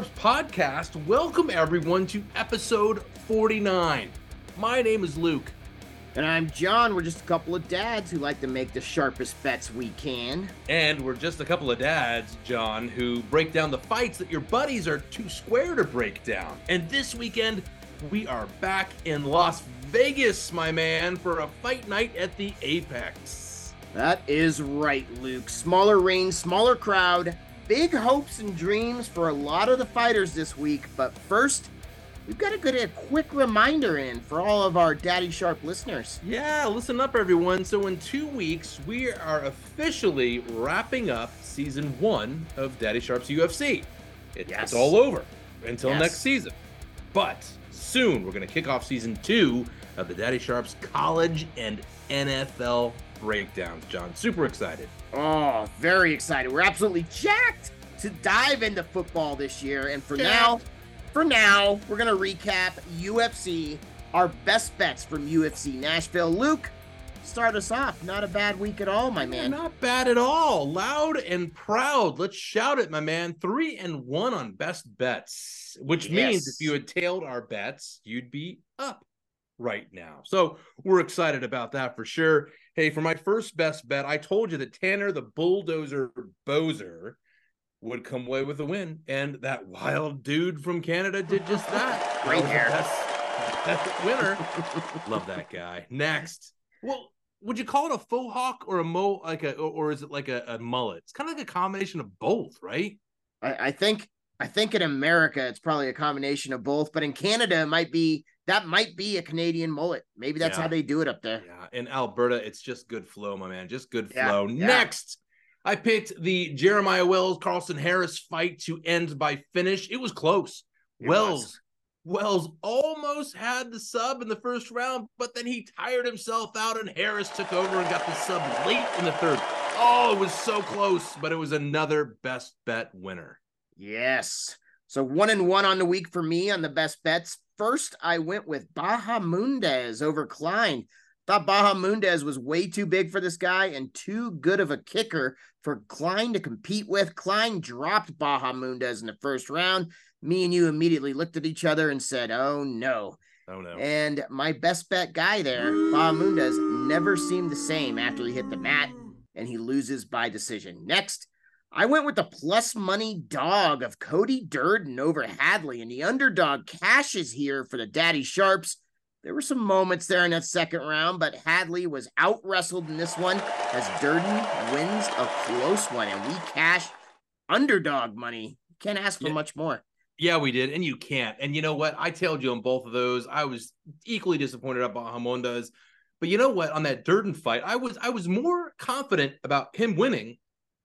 Sharps podcast. Welcome everyone to episode 49. My name is Luke. And I'm John. We're just a couple of dads who like to make the sharpest bets we can. And we're just a couple of dads, John, who break down the fights that your buddies are too square to break down. And this weekend, we are back in Las Vegas, my man, for a fight night at the Apex. That is right, Luke. Smaller ring, smaller crowd, big hopes and dreams for a lot of the fighters this week. But first, we've got to get a quick reminder in for all of our Daddy Sharp listeners. Yeah, listen up, everyone. So, in two weeks, we are officially wrapping up season one of Daddy Sharp's UFC. It, Yes. It's all over until Yes. next season. But soon, we're going to kick off season two of the Daddy Sharp's college and NFL breakdowns, John. Super excited. Oh, very excited. We're absolutely jacked to dive into football this year. And for now, for now, we're going to recap UFC, our best bets from UFC Nashville. Luke, start us off. Not a bad week at all, my man. not bad at all. Loud and proud. Let's shout it, my man. Three and one on best bets, which means if you had tailed our bets, you'd be up right now. So we're excited about that for sure. Hey, for my first best bet, I told you that Tanner the Bulldozer Boser would come away with a win, and that wild dude from Canada did just that. Great That was the hair. best- best winner. Love that guy. Next. Well, would you call it a faux hawk or a mo like a or, or is it like a, a mullet? It's kind of like a combination of both, right? I, I think I think in America it's probably a combination of both, but in Canada it might be that might be a Canadian mullet. Maybe that's Yeah. how they do it up there. Yeah. In Alberta, it's just good flow, my man. Just good flow. yeah. Next, I picked the Jeremiah Wells Carlston Harris fight to end by finish. It was close. It Wells was. Wells almost had the sub in the first round, but then he tired himself out and Harris took over and got the sub late in the third. Oh, it was so close, but it was another best bet winner. Yes. So one and one on the week for me on the best bets. First, I went with Bahamondes over Klein. Thought Bahamondes was way too big for this guy and too good of a kicker for Klein to compete with. Klein dropped Bahamondes in the first round. Me and you immediately looked at each other and said, "Oh no." Oh no. And my best bet guy there, Bahamondes, never seemed the same after he hit the mat and he loses by decision. Next, I went with the plus money dog of Cody Durden over Hadley, and the underdog cashes here for the Daddy Sharps. There were some moments there in that second round, but Hadley was out wrestled in this one as Durden wins a close one, and we cash underdog money. Can't ask for Yeah. much more. Yeah, we did, and you can't. And you know what? I tailed you on both of those. I was equally disappointed about Bahamondes. But you know what? On that Durden fight, I was I was more confident about him winning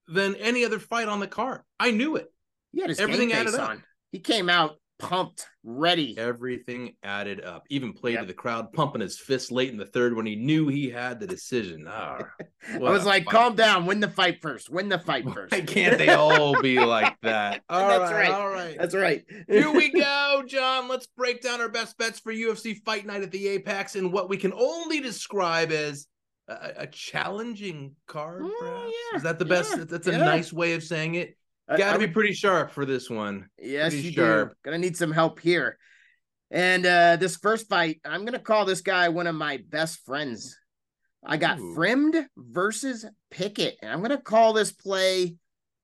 than any other fight on the card. I knew it. He had his Everything added up. on. He came out pumped, ready. Everything added up. Even played Yep. to the crowd, pumping his fist late in the third when he knew he had the decision. Ah, I was like, fight. calm down, win the fight first. Win the fight first. Why can't they all be like that? All That's right, right. all right. That's right. Here we go, John. Let's break down our best bets for UFC Fight Night at the Apex and what we can only describe as a, a challenging card. Mm, Perhaps yeah, is that the best? yeah, That's a yeah. nice way of saying it. Got to be pretty sharp for this one. Yes, pretty you sharp. do. Gonna need some help here. And uh this first fight, I'm gonna call this guy one of my best friends. I got Ooh. Fremd versus Pickett, and I'm gonna call this play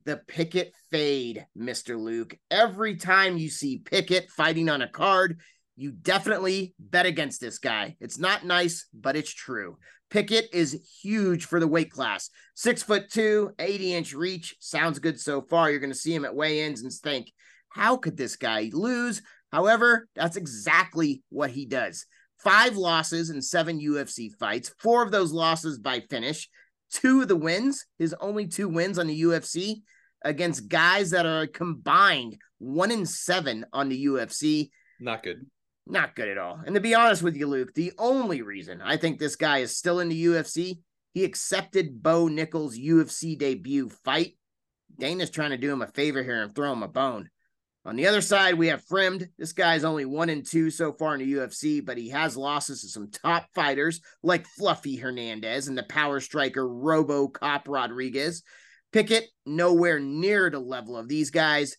the Pickett fade, Mr. Luke. Every time you see Pickett fighting on a card, you definitely bet against this guy. It's not nice, but it's true. Pickett is huge for the weight class. Six foot two, 80 inch reach. Sounds good so far. You're going to see him at weigh ins and think, how could this guy lose? However, that's exactly what he does. Five losses in seven UFC fights, four of those losses by finish, two of the wins, his only two wins on the UFC against guys that are combined one in seven on the UFC. Not good. Not good at all. And to be honest with you, Luke, the only reason I think this guy is still in the UFC, he accepted Bo Nickal's UFC debut fight. Dana's trying to do him a favor here and throw him a bone. On the other side, we have Frimmed. This guy's only one and two so far in the UFC, but he has losses to some top fighters like Fluffy Hernandez and the power striker Robo Cop Rodriguez. Pickett, nowhere near the level of these guys.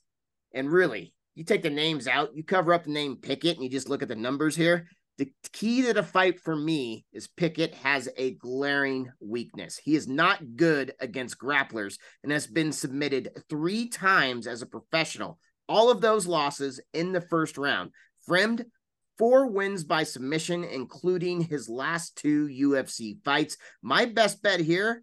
And really, you take the names out, you cover up the name Pickett, and you just look at the numbers here. The key to the fight for me is Pickett has a glaring weakness. He is not good against grapplers and has been submitted three times as a professional. All of those losses in the first round. Fremd, four wins by submission, including his last two UFC fights. My best bet here,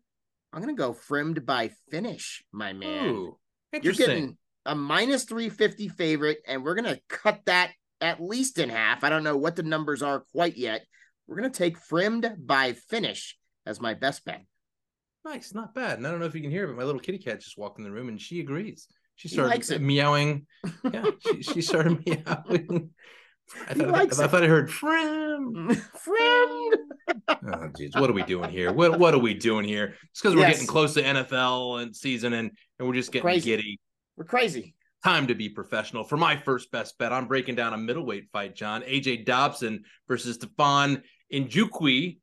I'm going to go Fremd by finish, my man. Ooh, You're getting a minus 350 favorite, and we're going to cut that at least in half. I don't know what the numbers are quite yet. We're going to take Fremd by finish as my best bet. Nice, not bad. And I don't know if you can hear, but my little kitty cat just walked in the room and she agrees. She started meowing. Yeah, she, she started meowing. I thought, I, I thought I heard Frim. Frim. Oh, geez, what are we doing here? What what are we doing here? It's because we're getting close to NFL and season, and and we're just getting Crazy. giddy. We're crazy. Time to be professional. For my first best bet, I'm breaking down a middleweight fight. John AJ Dobson versus Stefan Nchukwi.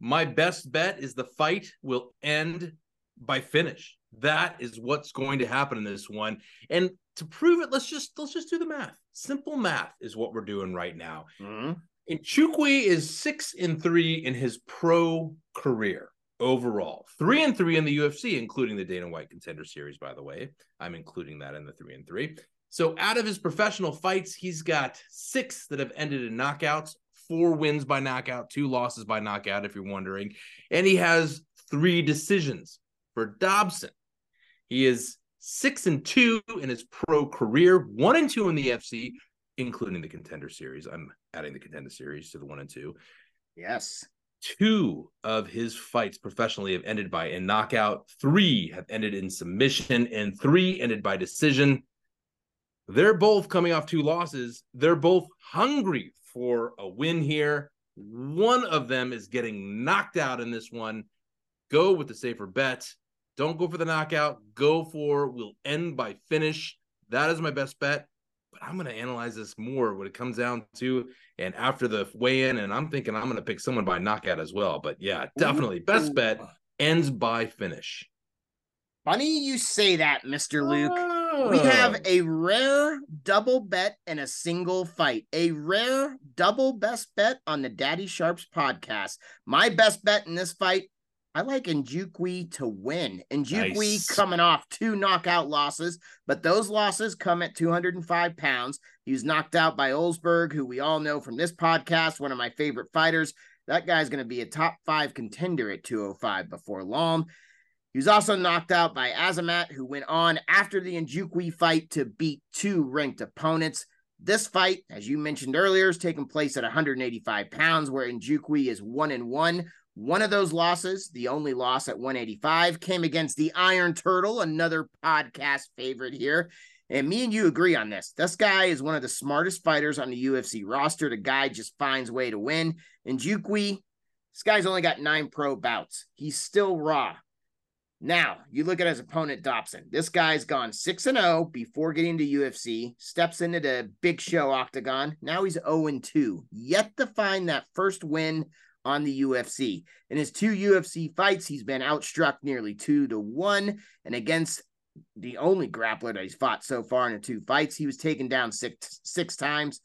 My best bet is the fight will end by finish. That is what's going to happen in this one. And to prove it, let's just let's just do the math. Simple math is what we're doing right now. Mhm. And Chukwi is six and three in his pro career overall. Three and three in the UFC, including the Dana White Contender Series, by the way. I'm including that in the three and three. So out of his professional fights, he's got six that have ended in knockouts, four wins by knockout, two losses by knockout, if you're wondering. And he has three decisions for Dobson. He is six and two in his pro career, one and two in the FC, including the contender series. I'm adding the contender series to the one and two. Yes. Two of his fights professionally have ended by a knockout, three have ended in submission, and three ended by decision. They're both coming off two losses. They're both hungry for a win here. One of them is getting knocked out in this one. Go with the safer bet. Don't go for the knockout. Go for will end by finish. That is my best bet. But I'm going to analyze this more when it comes down to and after the weigh in. And I'm thinking I'm going to pick someone by knockout as well. But yeah, definitely best bet ends by finish. Funny you say that, Mr. Luke. We Oh. have a rare double bet and a single fight. A rare double best bet on the Daddy Sharps podcast. My best bet in this fight, I like Nchukwi to win. Nchukwi Nice. coming off two knockout losses, but those losses come at 205 pounds. He was knocked out by Ulberg, who we all know from this podcast, one of my favorite fighters. That guy's going to be a top five contender at 205 before long. He was also knocked out by Azamat, who went on after the Nchukwi fight to beat two ranked opponents. This fight, as you mentioned earlier, is taking place at 185 pounds, where Nchukwi is one and one. One of those losses, the only loss at 185, came against the Iron Turtle, another podcast favorite here. And me and you agree on this. This guy is one of the smartest fighters on the UFC roster. The guy just finds way to win. And Nchukwi, this guy's only got nine pro bouts. He's still raw. Now, you look at his opponent, Dobson. This guy's gone 6 and 0 before getting to UFC, steps into the big show octagon. Now he's 0 and 2, yet to find that first win on the UFC. In his two UFC fights, he's been outstruck nearly 2 to 1. And against the only grappler that he's fought so far in the two fights, he was taken down six, six times.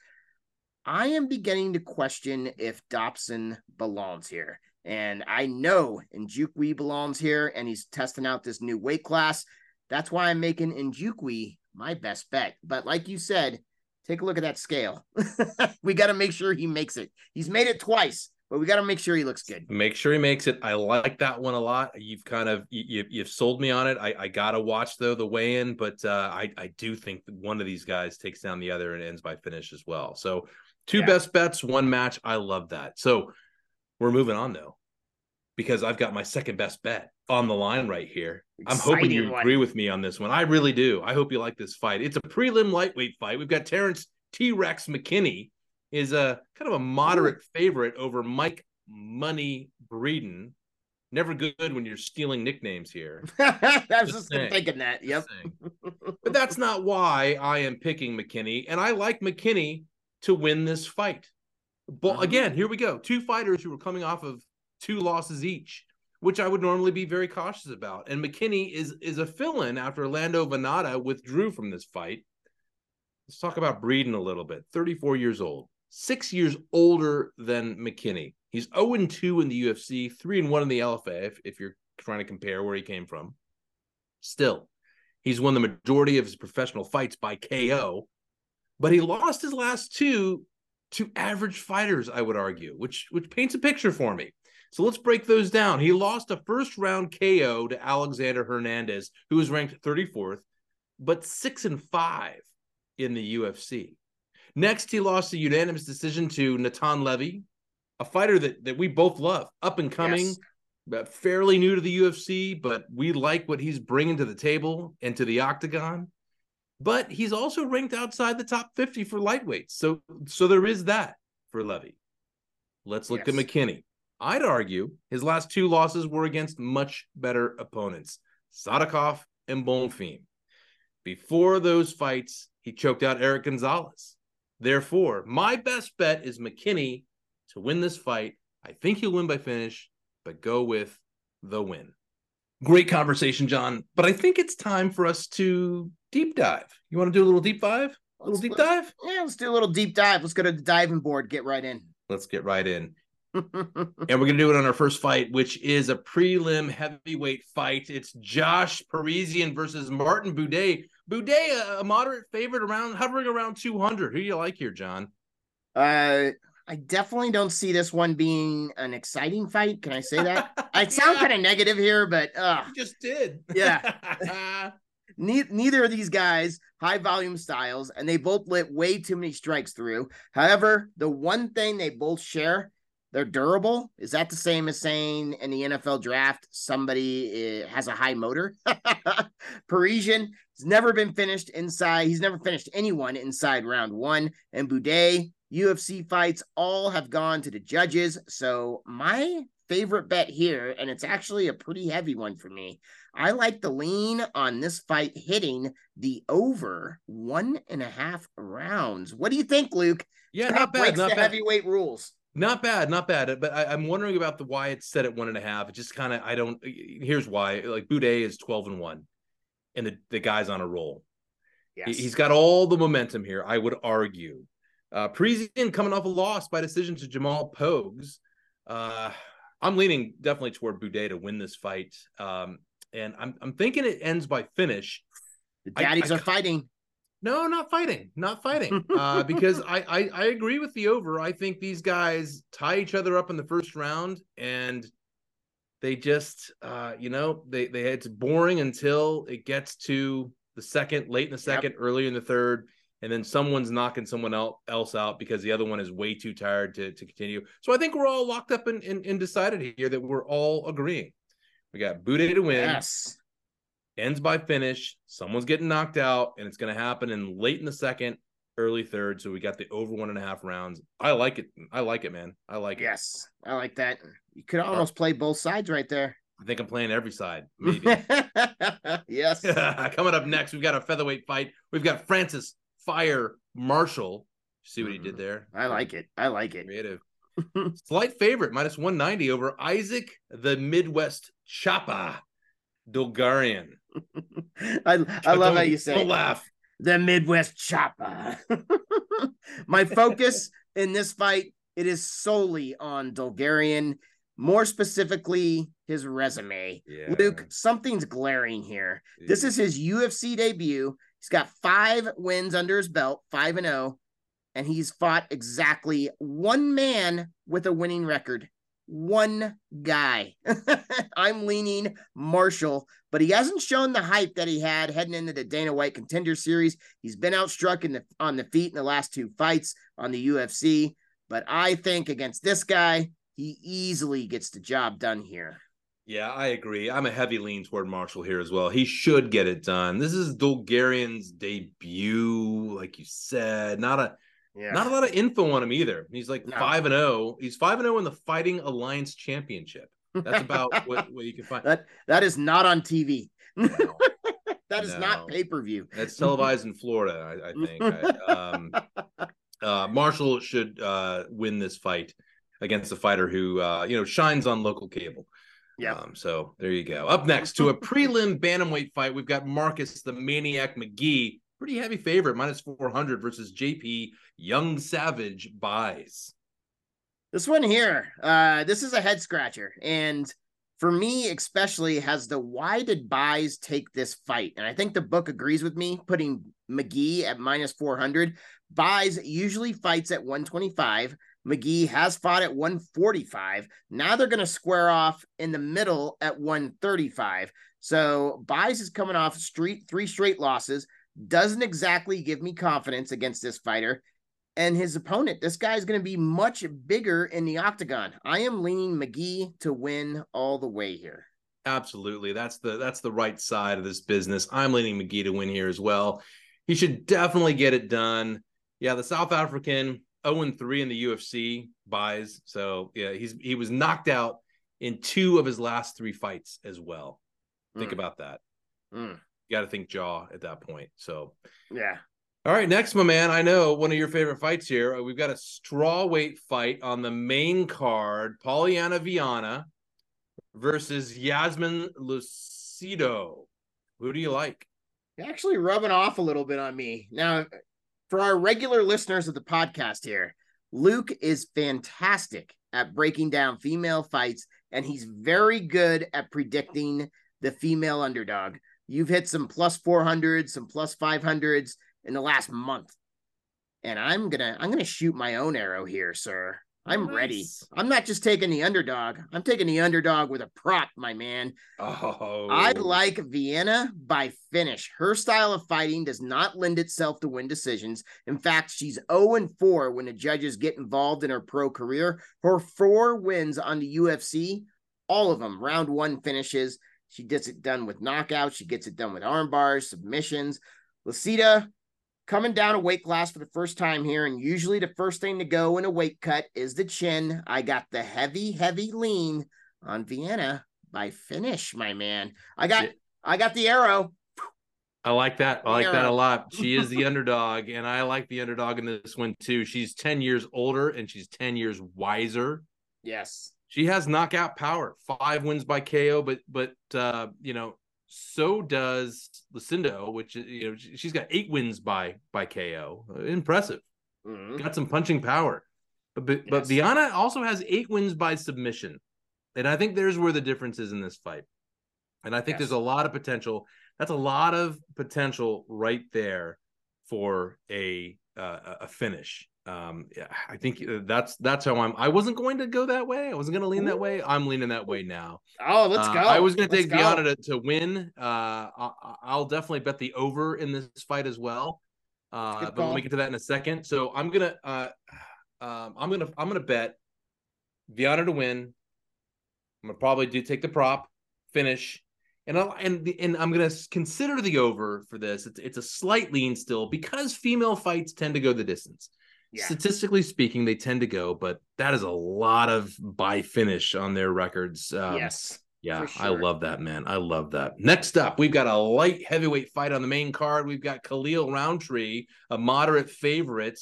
I am beginning to question if Dobson belongs here. And I know Nchukwi belongs here and he's testing out this new weight class. That's why I'm making Nchukwi my best bet. But like you said, take a look at that scale. we got to make sure he makes it. He's made it twice, but we got to make sure he looks good. Make sure he makes it. I like that one a lot. You've kind of you, you've sold me on it. I, I gotta watch though the weigh in, but uh, I I do think that one of these guys takes down the other and ends by finish as well. So two Yeah. best bets, one match. I love that. So we're moving on though, because I've got my second best bet on the line right here. I'm hoping you Exciting one. agree with me on this one. I really do. I hope you like this fight. It's a prelim lightweight fight. We've got Terrence T Rex McKinney is a kind of a moderate favorite over Mike Money Breeden. Never good when you're stealing nicknames here. I was Just just thinking that. Yep. But that's not why I am picking McKinney. And I like McKinney to win this fight. But Mhm. again, here we go. Two fighters who are coming off of two losses each, which I would normally be very cautious about. And McKinney is is a fill-in after Lando Vannata withdrew from this fight. Let's talk about Breeden a little bit. 34 years old, six years older than McKinney. He's 0 2 in the UFC, 3 and 1 in the LFA, if, if you're trying to compare where he came from. Still, he's won the majority of his professional fights by KO, but he lost his last two to average fighters, I would argue, which which paints a picture for me. So let's break those down. He lost a first round KO to Alexander Hernandez, who was ranked 34th, but six and five in the UFC. Next, he lost a unanimous decision to Natan Levy, a fighter that, that we both love, up and coming, yes. fairly new to the UFC, but we like what he's bringing to the table and to the octagon. But he's also ranked outside the top 50 for lightweights. So, so there is that for Levy. Let's look yes. at McKinney. I'd argue his last two losses were against much better opponents, Sadykhov and Bonfim. Before those fights, he choked out Eric Gonzalez. Therefore, my best bet is McKinney to win this fight. I think he'll win by finish, but go with the win. Great conversation, John. But I think it's time for us to deep dive. You want to do a little deep dive? A little deep dive? Yeah, let's do a little deep dive. Let's go to the diving board. Get right in. Let's get right in. and we're going to do it on our first fight, which is a prelim heavyweight fight. It's Josh Parisian versus Martin Buday. Buday, a moderate favorite around hovering around 200. Who do you like here, John? Uh, I definitely don't see this one being an exciting fight. Can I say that? I sound yeah. kind of negative here, but uh, you just did. yeah. Ne- neither of these guys high volume styles, and they both lit way too many strikes through. However, the one thing they both share they're durable. Is that the same as saying in the NFL draft somebody eh, has a high motor? Parisian has never been finished inside. He's never finished anyone inside round one. And Buday UFC fights all have gone to the judges. So my favorite bet here, and it's actually a pretty heavy one for me. I like the lean on this fight hitting the over one and a half rounds. What do you think, Luke? Yeah, that not bad. Not the bad. heavyweight rules. Not bad, not bad. But I, am wondering about the why it's set at one and a half. It just kind of I don't. Here's why. Like Buday is 12 and one, and the the guy's on a roll. Yes. He's got all the momentum here. I would argue. Uh, Parisian coming off a loss by decision to Jamal Pogues. Uh, I'm leaning definitely toward Buday to win this fight. Um, and I'm I'm thinking it ends by finish. The daddies I, I, are fighting. No, not fighting, not fighting. Uh, because I, I I agree with the over. I think these guys tie each other up in the first round, and they just uh, you know they they it's boring until it gets to the second, late in the second, yep. early in the third, and then someone's knocking someone else out because the other one is way too tired to to continue. So I think we're all locked up and, and, and decided here that we're all agreeing. We got Buday to win. Yes ends by finish. Someone's getting knocked out, and it's going to happen in late in the second, early third. So we got the over one and a half rounds. I like it. I like it, man. I like it. Yes, I like that. You could almost play both sides right there. I think I'm playing every side. Maybe. yes. Coming up next, we've got a featherweight fight. We've got Francis Fire Marshall. See what he did mm-hmm. there? I like it. I like it. Creative. Slight favorite, minus 190 over Isaac the Midwest Choppa Dulgarian. I I love how you say laugh. The Midwest chopper. My focus in this fight it is solely on Dulgarian, more specifically his resume. Yeah. Luke, something's glaring here. Yeah. This is his UFC debut. He's got five wins under his belt, five and zero, oh, and he's fought exactly one man with a winning record one guy. I'm leaning Marshall, but he hasn't shown the hype that he had heading into the Dana White Contender Series. He's been outstruck in the on the feet in the last two fights on the UFC, but I think against this guy, he easily gets the job done here. Yeah, I agree. I'm a heavy lean toward Marshall here as well. He should get it done. This is Dulgarian's debut, like you said. Not a yeah. Not a lot of info on him either. He's like five and zero. Oh. He's five and zero oh in the Fighting Alliance Championship. That's about what, what you can find. That that is not on TV. No. that is no. not pay per view. That's televised in Florida, I, I think. I, um, uh, Marshall should uh, win this fight against a fighter who uh, you know shines on local cable. Yeah. Um, so there you go. Up next to a prelim bantamweight fight, we've got Marcus the Maniac McGhee pretty heavy favorite, minus 400 versus JP Young Savage Buys. This one here, uh, this is a head scratcher. And for me, especially, has the why did Buys take this fight? And I think the book agrees with me, putting McGhee at minus 400. Buys usually fights at 125. McGhee has fought at 145. Now they're going to square off in the middle at 135. So Buys is coming off street three straight losses. Doesn't exactly give me confidence against this fighter and his opponent. This guy is going to be much bigger in the octagon. I am leaning McGhee to win all the way here. Absolutely. That's the that's the right side of this business. I'm leaning McGhee to win here as well. He should definitely get it done. Yeah, the South African 0 3 in the UFC Buys. So yeah, he's he was knocked out in two of his last three fights as well. Think mm. about that. Mm. Got to think jaw at that point. So yeah, all right, next, my man. I know one of your favorite fights here. Uh, we've got a straw weight fight on the main card. Polyana Viana versus Yasmin Lucindo. Who do you like? Actually rubbing off a little bit on me. Now, for our regular listeners of the podcast here, Luke is fantastic at breaking down female fights, and he's very good at predicting the female underdog. You've hit some plus 400s, some plus 500s in the last month. And I'm gonna I'm gonna shoot my own arrow here, sir. I'm nice. ready. I'm not just taking the underdog. I'm taking the underdog with a prop, my man. Oh. I like Viana by finish. Her style of fighting does not lend itself to win decisions. In fact, she's 0 and 4 when the judges get involved in her pro career. Her four wins on the UFC, all of them round one finishes. She gets it done with knockouts. She gets it done with arm bars, submissions. Lucindo, coming down a weight class for the first time here, and usually the first thing to go in a weight cut is the chin. I got the heavy, heavy lean on Viana by finish, my man. I got, I got the arrow. I like that. I like that a lot. She is the underdog, and I like the underdog in this one too. She's 10 years older and she's 10 years wiser. Yes. She has knockout power. Five wins by KO, but but uh, you know, so does Lucindo, which you know she's got eight wins by by KO. Impressive. Mm-hmm. Got some punching power. But but, yes. but Viana also has eight wins by submission. And I think there's where the difference is in this fight. And I think yes. there's a lot of potential. That's a lot of potential right there for a uh, a finish um i think uh, that's that's how i'm i wasn't going to go that way. I wasn't going to lean that way. I'm leaning that way now. Oh let's uh, go. I was going to take Viana to, to win. Uh I, will definitely bet the over in this fight as well. Uh but let me get to that in a second. So i'm gonna uh um i'm gonna i'm gonna bet Viana to win. I'm gonna probably do take the prop finish and I'll, and and I'm gonna consider the over for this. It's it's a slight lean still because female fights tend to go the distance. Yeah. Statistically speaking, they tend to go, but that is a lot of by finish on their records. Um, yes. Yeah, sure. I love that, man. I love that. Next up, we've got a light heavyweight fight on the main card. We've got Khalil Rountree, a moderate favorite,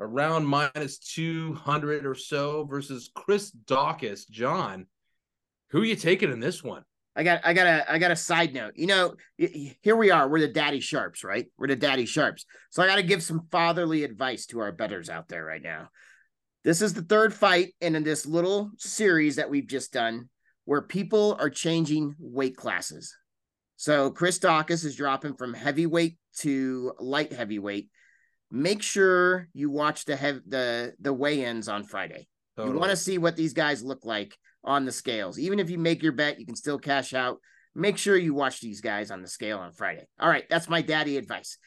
around minus 200 or so, versus Chris Daukaus. John, who are you taking in this one? I got I got a I got a side note. You know, here we are. We're the daddy sharps, right? We're the daddy sharps. So I got to give some fatherly advice to our betters out there right now. This is the third fight in this little series that we've just done where people are changing weight classes. So Chris Daukaus is dropping from heavyweight to light heavyweight. Make sure you watch the hev- the the weigh-ins on Friday. Totally. You want to see what these guys look like on the scales. Even if you make your bet, you can still cash out. Make sure you watch these guys on the scale on Friday. All right, that's my daddy advice.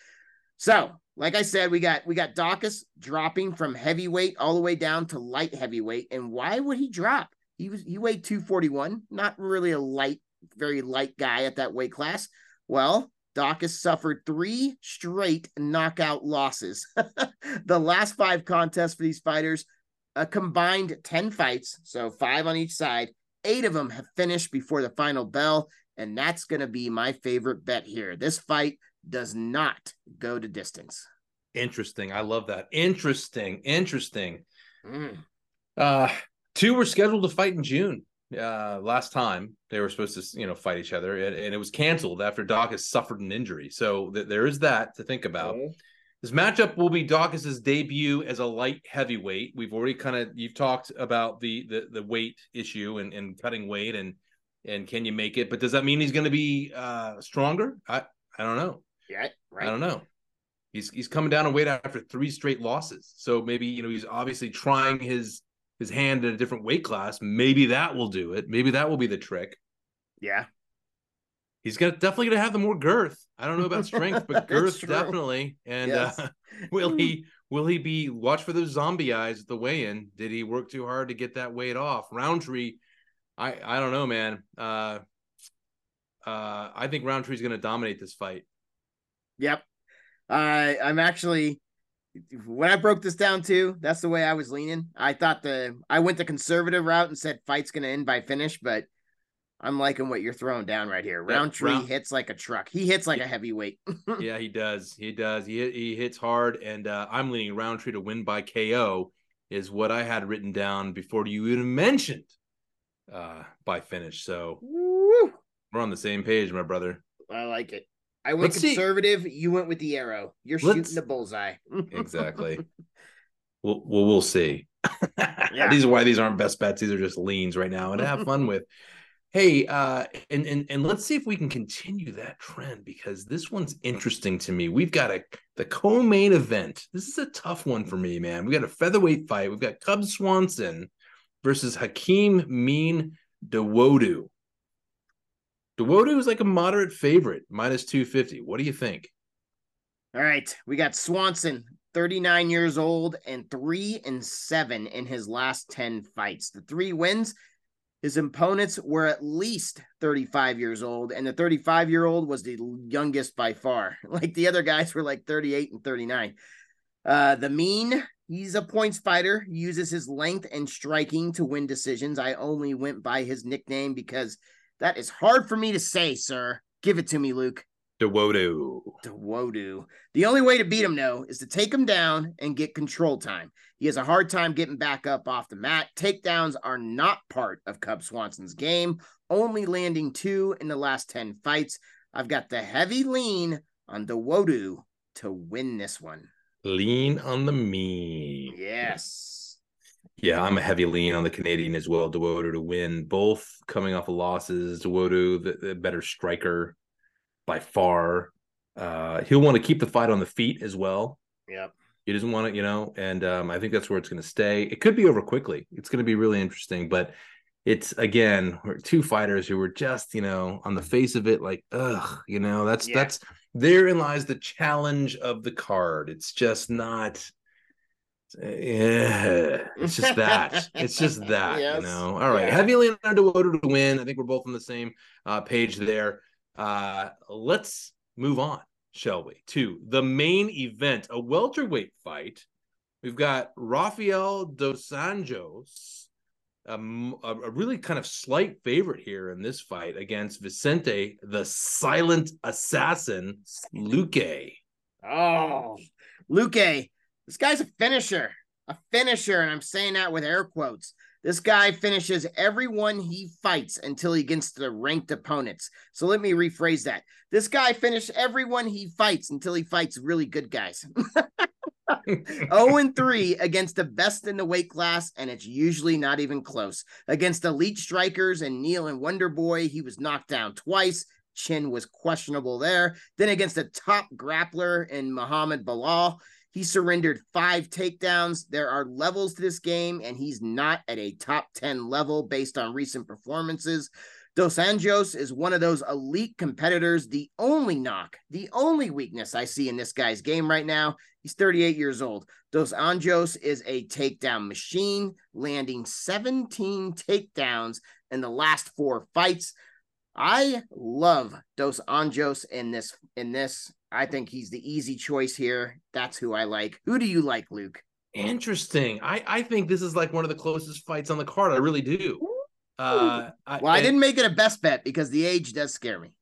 So, like I said, we got we got Daukaus dropping from heavyweight all the way down to light heavyweight. And why would he drop? He was he weighed 241, not really a light, very light guy at that weight class. Well, Daukaus suffered three straight knockout losses. the last five contests for these fighters a combined 10 fights, so five on each side. Eight of them have finished before the final bell, and that's going to be my favorite bet here. This fight does not go to distance. Interesting. I love that. Interesting. Interesting. Mm. Uh, two were scheduled to fight in June. uh, last time they were supposed to, you know, fight each other, and, and it was canceled after Daukaus suffered an injury. So th- there is that to think about. Okay. This matchup will be Daukaus's debut as a light heavyweight. We've already kind of you've talked about the the the weight issue and, and cutting weight and and can you make it? But does that mean he's going to be uh, stronger? I I don't know. Yeah, right. I don't know. He's he's coming down in weight after three straight losses. So maybe you know he's obviously trying his his hand in a different weight class. Maybe that will do it. Maybe that will be the trick. Yeah. He's gonna definitely gonna have the more girth. I don't know about strength, but girth definitely. And Yes. uh, will he will he be watch for those zombie eyes at the weigh-in? Did he work too hard to get that weight off? Rountree, I I don't know, man. Uh, uh, I think Rountree's gonna dominate this fight. Yep. I I'm actually when I broke this down too, that's the way I was leaning. I thought the I went the conservative route and said fight's gonna end by finish, but I'm liking what you're throwing down right here. Rountree Round- hits like a truck. He hits like a heavyweight. yeah, he does. He does. He he hits hard, and uh, I'm leaning Rountree to win by KO. Is what I had written down before you even mentioned uh, by finish. So Woo! we're on the same page, my brother. I like it. I went Let's see. conservative. You went with the arrow. You're Let's- shooting the bullseye. Exactly. We'll, we'll we'll see. Yeah. These are why these aren't best bets. These are just leans right now, and have fun with. Hey, uh, and and and let's see if we can continue that trend because this one's interesting to me. We've got a the co-main event. This is a tough one for me, man. We got a featherweight fight. We've got Cub Swanson versus Hakeem Mean Dawodu. Dawodu is like a moderate favorite, minus two fifty. What do you think? All right, we got Swanson, 39 years old and three and seven in his last 10 fights. The three wins, his opponents were at least 35 years old, and the 35 year old was the youngest by far. Like the other guys were like 38 and 39. Uh, the mean, he's a points fighter, He uses his length and striking to win decisions. I only went by his nickname because that is hard for me to say, sir. Give it to me, Luke. Dawodu. Wodu. The only way to beat him, though, is to take him down and get control time. He has a hard time getting back up off the mat. Takedowns are not part of Cub Swanson's game, only landing two in the last 10 fights. I've got the heavy lean on the Wodu to win this one. Lean on the mean. Yes. Yeah, I'm a heavy lean on the Canadian as well. Dawodu to win, both coming off of losses. Dawodu, the, the better striker by far. Uh, he'll want to keep the fight on the feet as well. Yep. He doesn't want to, you know, and um, I think that's where it's going to stay. It could be over quickly. It's going to be really interesting, but it's again we're two fighters who were just, you know, on the face of it, like, ugh, you know, that's Yeah. that's therein lies the challenge of the card. It's just not. Yeah, it's just that. it's just that, Yes. you know. All right, Yeah. heavy on to win. I think we're both on the same uh, page there. Uh, let's move on, shall we, to the main event, a welterweight fight. We've got Rafael dos Anjos, um, a, a really kind of slight favorite here in this fight against Vicente, the silent assassin, Luque. Oh, Luke, this guy's a finisher, a finisher, and I'm saying that with air quotes. This guy finishes everyone he fights until he gets to the ranked opponents. So let me rephrase that. This guy finishes everyone he fights until he fights really good guys. 0 and 3 against the best in the weight class, and it's usually not even close. Against elite strikers and Neal and Wonder Boy, he was knocked down twice. Chin was questionable there. Then against a top grappler in Muhammad Belal, he surrendered five takedowns. There are levels to this game, and he's not at a top 10 level based on recent performances. Dos Anjos is one of those elite competitors. The only knock, the only weakness I see in this guy's game right now, he's 38 years old. Dos Anjos is a takedown machine, landing 17 takedowns in the last four fights. I love Dos Anjos in this in this. I think he's the easy choice here. That's who I like. Who do you like, Luke? Interesting. I, I think this is like one of the closest fights on the card. I really do. Uh, I, Well, I and- didn't make it a best bet because the age does scare me.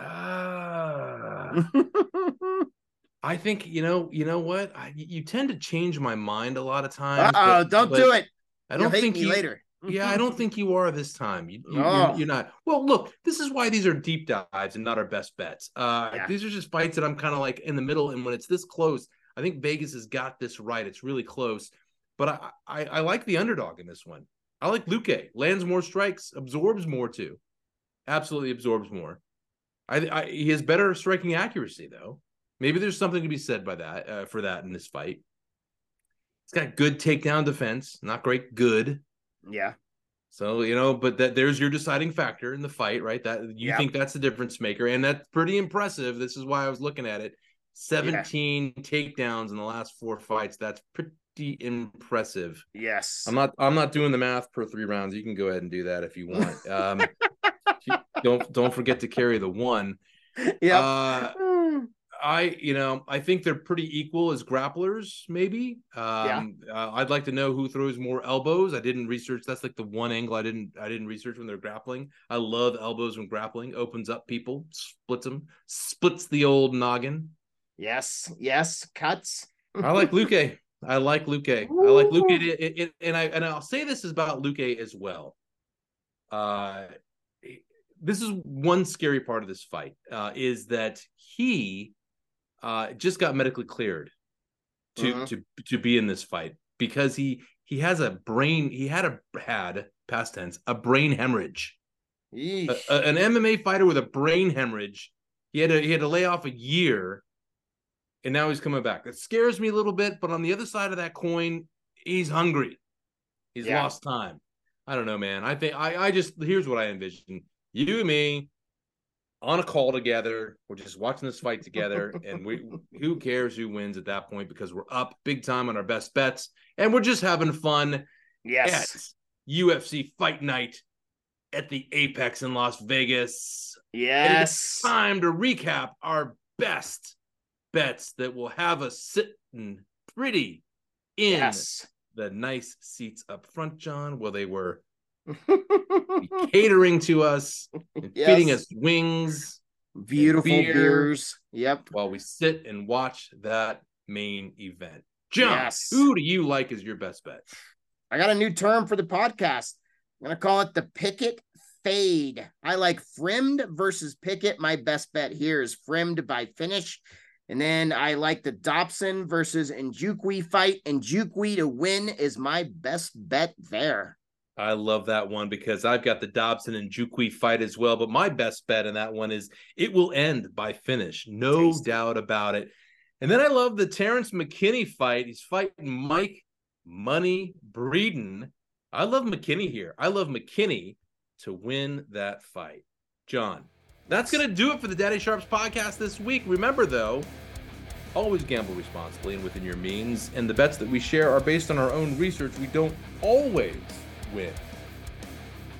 Ah. I think you know. You know what? I, you tend to change my mind a lot of times. Uh oh, don't but do it. I You'll don't hate me you, later. Yeah, I don't think you are this time. You, you, you're, you're not. Well, look, this is why these are deep dives and not our best bets. Uh, Yeah. These are just fights that I'm kind of like in the middle, and when it's this close, I think Vegas has got this right. It's really close, but I I, I like the underdog in this one. I like Luque. Lands more strikes, absorbs more too. Absolutely absorbs more. I, I he has better striking accuracy though. Maybe there's something to be said by that uh, for that in this fight. He's got good takedown defense, not great, good. Yeah. So you know, but that there's your deciding factor in the fight, right? That you Yep. think that's the difference maker, and that's pretty impressive. This is why I was looking at it. 17 takedowns in the last four fights. That's pretty impressive. Yes. I'm not I'm not doing the math per three rounds. You can go ahead and do that if you want. Um don't don't forget to carry the one. yeah. Uh I, you know, I think they're pretty equal as grapplers, maybe. Um, uh, I'd like to know who throws more elbows. I didn't research. That's like the one angle I didn't, I didn't research when they're grappling. I love elbows when grappling. Opens up people, splits them, splits the old noggin. yes. Yes. Cuts. I like Luque. I like Luque. I like it, it, and I and I'll say this is about Luque as well. Uh, this is one scary part of this fight. Uh, is that he uh just got medically cleared to Mhm. to to be in this fight because he he has a brain he had a had past tense a brain hemorrhage a- a- an MMA fighter with a brain hemorrhage. He had to he had to lay off a year, and now he's coming back. That scares me a little bit, but on the other side of that coin, he's hungry. He's Yeah. lost time. I don't know, man. I think I I just here's what I envision: you and me on a call together. We're just watching this fight together, and we who cares who wins at that point because we're up big time on our best bets, and we're just having fun yes. UFC Fight Night at the Apex in Las Vegas. Yes. time to recap our best bets that will have us sitting pretty in Yes. the nice seats up front, John, where they were catering to us and Yes. feeding us wings Beautiful beer. beers. Yep. while we sit and watch that main event. John, Yes. who do you like as your best bet? I got a new term for the podcast. I'm going to call it the Pickett Fade. I like Fremd versus Pickett. My best bet here is Fremd by finish. And then I like the Dobson versus Nchukwi fight. Nchukwi to win is my best bet there. I love that one because I've got the Dobson and Jukwi fight as well. But my best bet in that one is it will end by finish. No Tasty. doubt about it. And then I love the Terrence McKinney fight. He's fighting Mike Money Breeden. I love McKinney here. I love McKinney to win that fight. John, that's going to do it for the Daddy Sharps podcast this week. Remember, though, always gamble responsibly and within your means. And the bets that we share are based on our own research. We don't always win.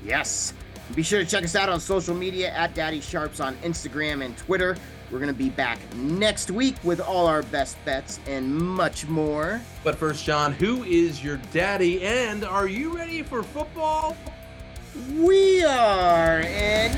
Yes. Be sure to check us out on social media at Daddy Sharps on Instagram and Twitter. We're going to be back next week with all our best bets and much more. But first, John, who is your daddy? And are you ready for football? We are, and